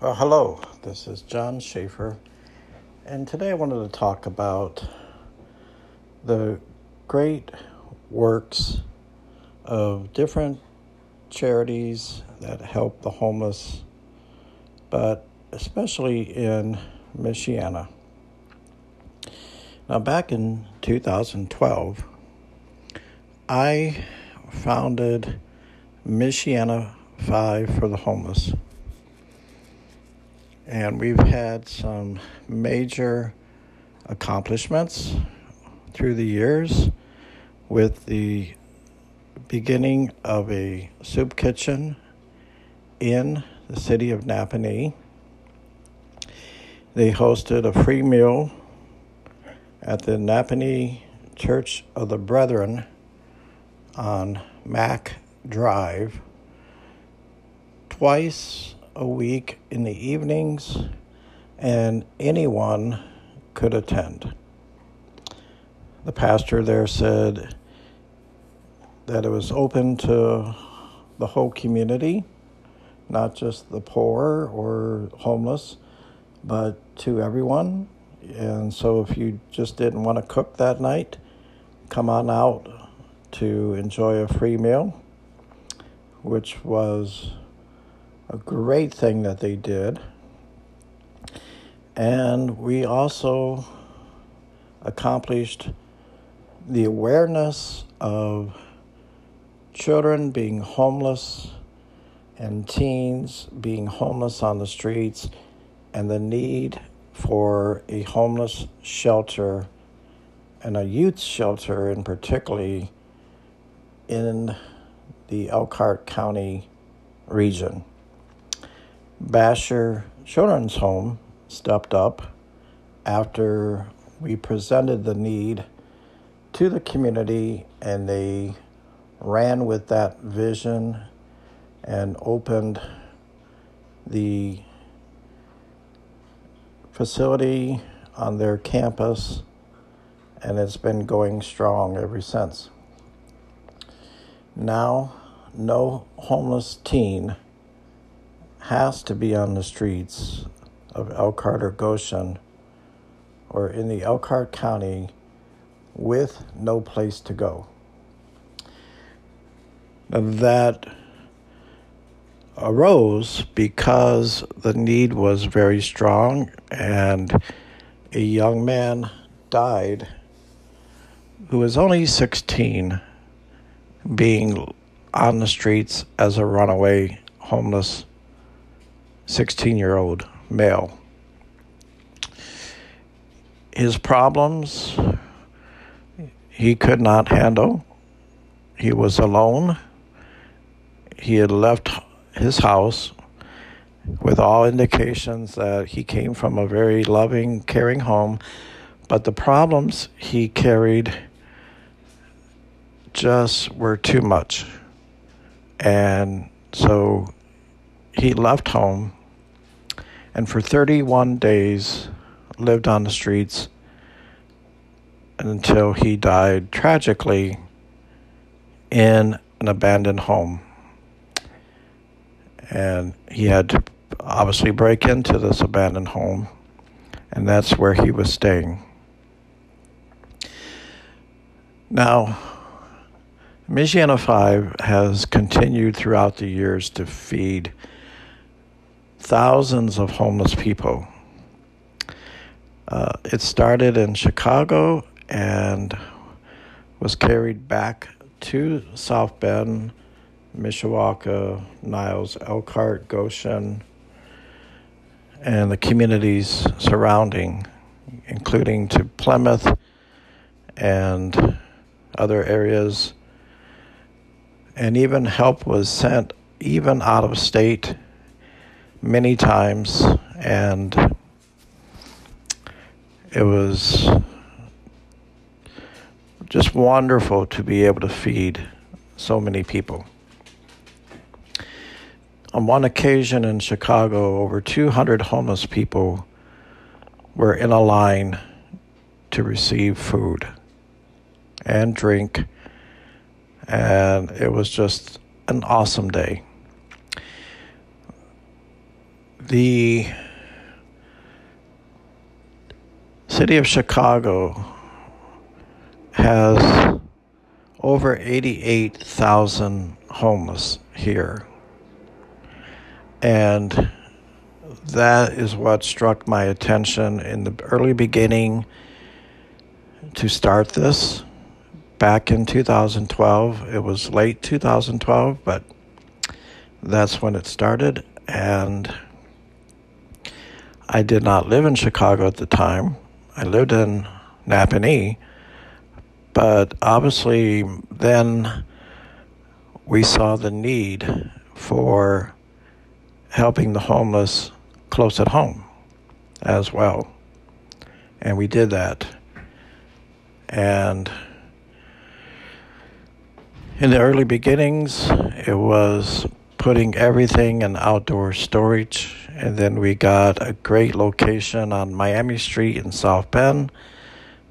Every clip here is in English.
Well, hello, this is John Schaefer, and today I wanted to talk about the great works of different charities that help the homeless, but especially in Michiana. Now, back in 2012, I founded Michiana 5 for the Homeless and we've had some major accomplishments through the years with the beginning of a soup kitchen in the city of Nappanee. They hosted a free meal at the Nappanee Church of the Brethren on Mack Drive twice a week in the evenings, and anyone could attend. The pastor there said that it was open to the whole community, not just the poor or homeless, but to everyone. And so if you just didn't want to cook that night, come on out to enjoy a free meal, which was a great thing that they did. And we also accomplished the awareness of children being homeless and teens being homeless on the streets and the need for a homeless shelter and a youth shelter in particularly in the Elkhart County region. Bashor Children's Home stepped up after we presented the need to the community and they ran with that vision and opened the facility on their campus and it's been going strong ever since. Now, no homeless teen has to be on the streets of Elkhart or Goshen or in the Elkhart County with no place to go. That arose because the need was very strong and a young man died who was only 16 being on the streets as a runaway homeless 16 year old male. His problems he could not handle. He was alone. He had left his house with all indications that he came from a very loving, caring home, but the problems he carried just were too much. And so he left home and for 31 days lived on the streets until he died tragically in an abandoned home. And he had to obviously break into this abandoned home, and that's where he was staying. Now, Michiana 5 has continued throughout the years to feed thousands of homeless people. Uh, it started in Chicago and was carried back to South Bend, Mishawaka, Niles, Elkhart, Goshen, and the communities surrounding, including to Plymouth and other areas. And even help was sent even out of state many times, and it was just wonderful to be able to feed so many people. On one occasion in Chicago, over 200 homeless people were in a line to receive food and drink, and it was just an awesome day. The city of Chicago has over 88,000 homeless here. And that is what struck my attention in the early beginning to start this back in 2012. It was late 2012, but that's when it started. And I did not live in Chicago at the time. I lived in Nappanee, but obviously then we saw the need for helping the homeless close at home as well. And we did that. And in the early beginnings, it was putting everything in outdoor storage. And then we got a great location on Miami Street in South Bend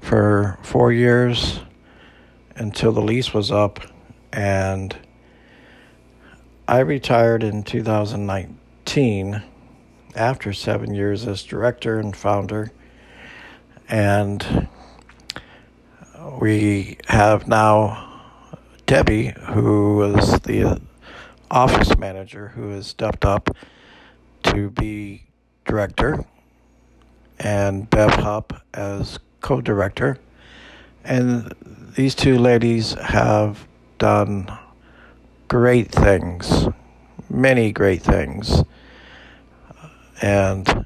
for four years until the lease was up. And I retired in 2019 after seven years as director and founder. And we have now Debbie, who is the office manager, who has stepped up to be director, and Bev Hop as co director. And these two ladies have done great things, many great things and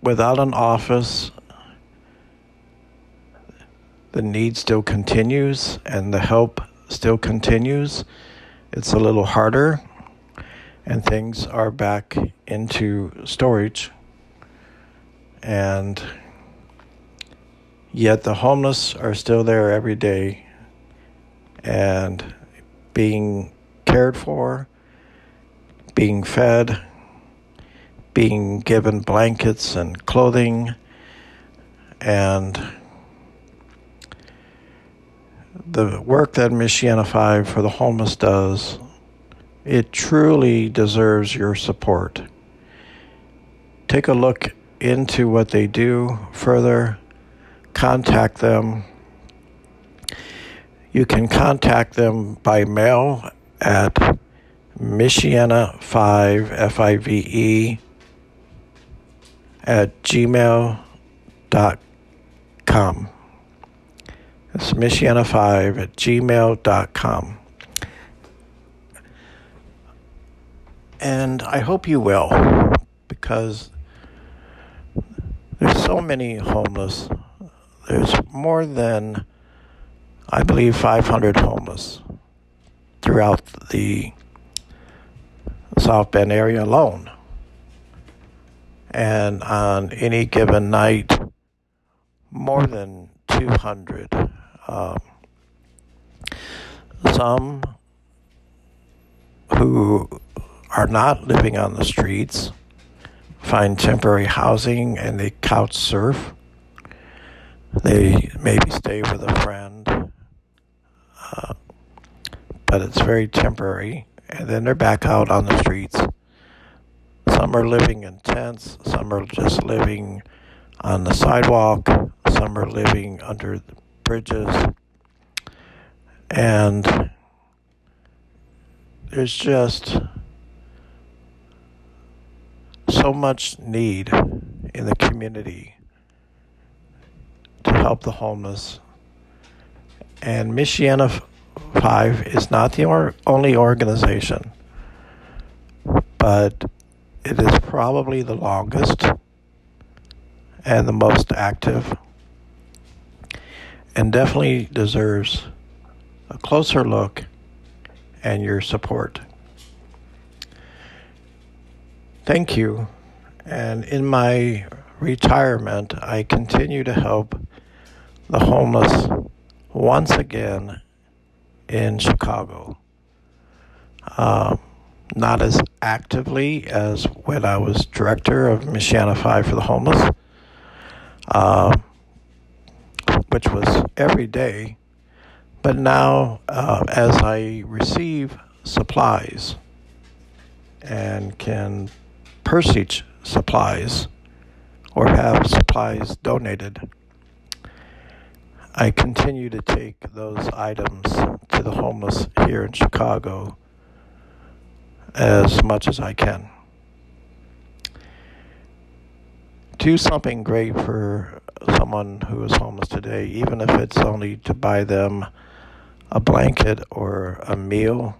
without an office, the need still continues and the help still continues. It's a little harder, and things are back into storage. And yet the homeless are still there every day and being cared for being fed, being given blankets and clothing, and the work that Michiana 5 for the homeless does, it truly deserves your support. Take a look into what they do further, contact them. You can contact them by mail at Michiana 5, F I V E, at gmail.com. It's Michiana 5 at gmail.com. And I hope you will, because there's so many homeless. There's more than, I believe, 500 homeless throughout the South Bend area alone. And on any given night, more than 200. Um, some who are not living on the streets find temporary housing and they couch surf. They maybe stay with a friend, uh, but it's very temporary and then they're back out on the streets. Some are living in tents, some are just living on the sidewalk, some are living under bridges, and there's just so much need in the community to help the homeless. And Michiana 5 is not the or- only organization, but it is probably the longest and the most active, and definitely deserves a closer look and your support. Thank you. And in my retirement, I continue to help the homeless once again in Chicago. Uh, not as actively as when I was director of Michiana 5 for the homeless, uh, which was every day. But now, uh, as I receive supplies and can purchase supplies or have supplies donated. I continue to take those items to the homeless here in Chicago as much as I can. Do something great for someone who is homeless today, even if it's only to buy them a blanket or a meal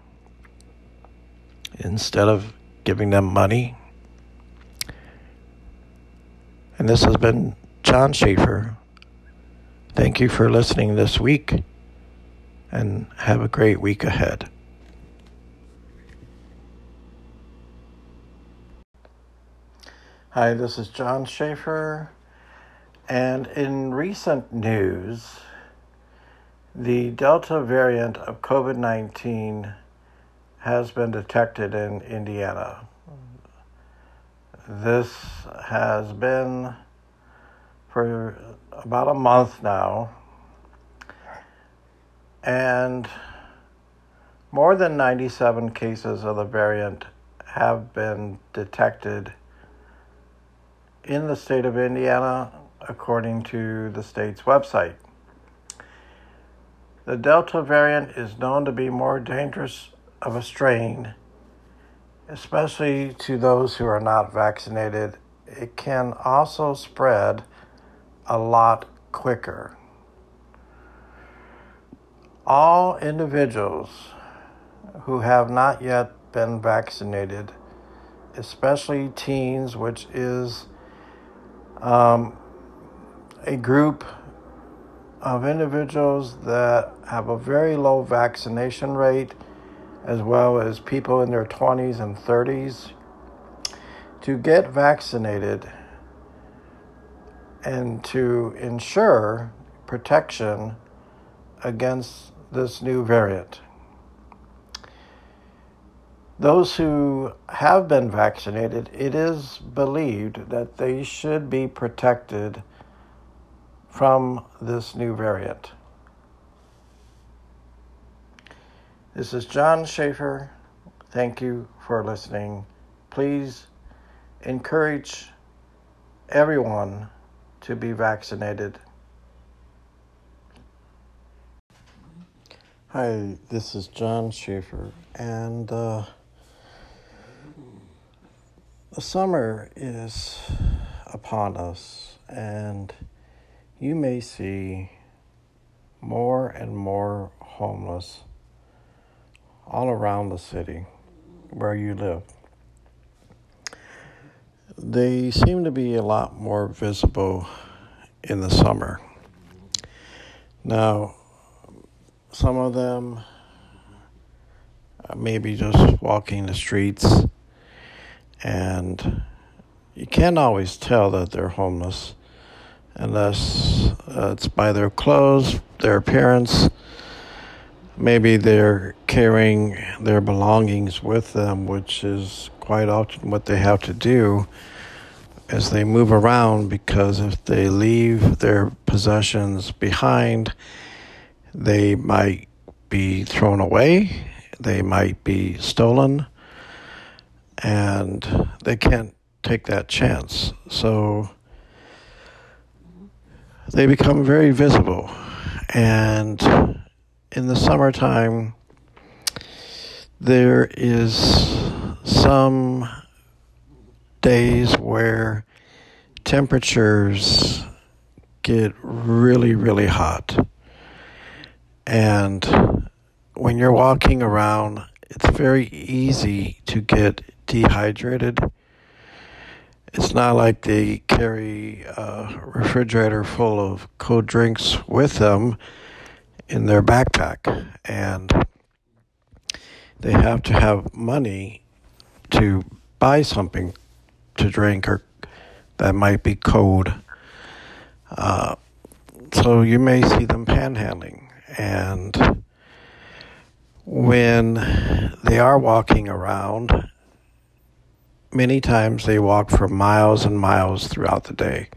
instead of giving them money. And this has been John Schaefer. Thank you for listening this week and have a great week ahead. Hi, this is John Schaefer. And in recent news, the Delta variant of COVID 19 has been detected in Indiana. This has been for about a month now, and more than 97 cases of the variant have been detected in the state of Indiana, according to the state's website. The Delta variant is known to be more dangerous of a strain especially to those who are not vaccinated, it can also spread a lot quicker. All individuals who have not yet been vaccinated, especially teens, which is um, a group of individuals that have a very low vaccination rate as well as people in their 20s and 30s to get vaccinated and to ensure protection against this new variant. Those who have been vaccinated, it is believed that they should be protected from this new variant. This is John Schaefer. Thank you for listening. Please encourage everyone to be vaccinated. Hi, this is John Schaefer, and uh, the summer is upon us, and you may see more and more homeless all around the city where you live. They seem to be a lot more visible in the summer. Now, some of them maybe just walking the streets, and you can't always tell that they're homeless unless uh, it's by their clothes, their appearance, maybe they're carrying their belongings with them, which is quite often what they have to do as they move around because if they leave their possessions behind, they might be thrown away, they might be stolen, and they can't take that chance. So they become very visible. And in the summertime, there is some days where temperatures get really, really hot. And when you're walking around, it's very easy to get dehydrated. It's not like they carry a refrigerator full of cold drinks with them in their backpack and they have to have money to buy something to drink or that might be cold. Uh, so you may see them panhandling. And when they are walking around, many times they walk for miles and miles throughout the day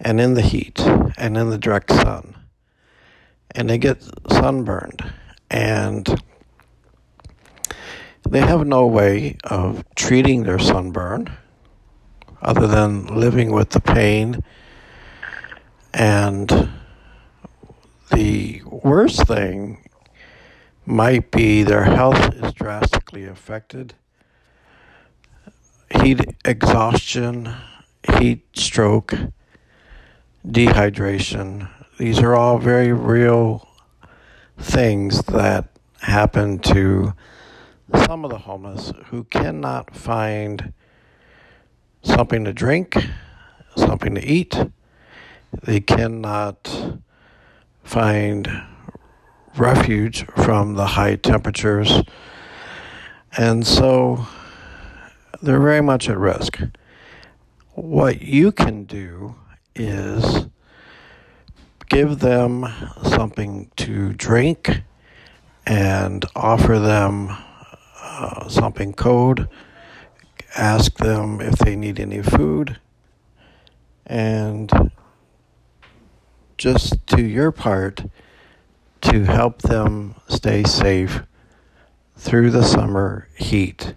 and in the heat and in the direct sun and they get sunburned. And They have no way of treating their sunburn other than living with the pain. And the worst thing might be their health is drastically affected. Heat exhaustion, heat stroke, dehydration. These are all very real things that happen to some of the homeless who cannot find something to drink, something to eat. They cannot find refuge from the high temperatures. And so they're very much at risk. What you can do is give them something to drink and offer them uh, something cold, ask them if they need any food, and just do your part to help them stay safe through the summer heat.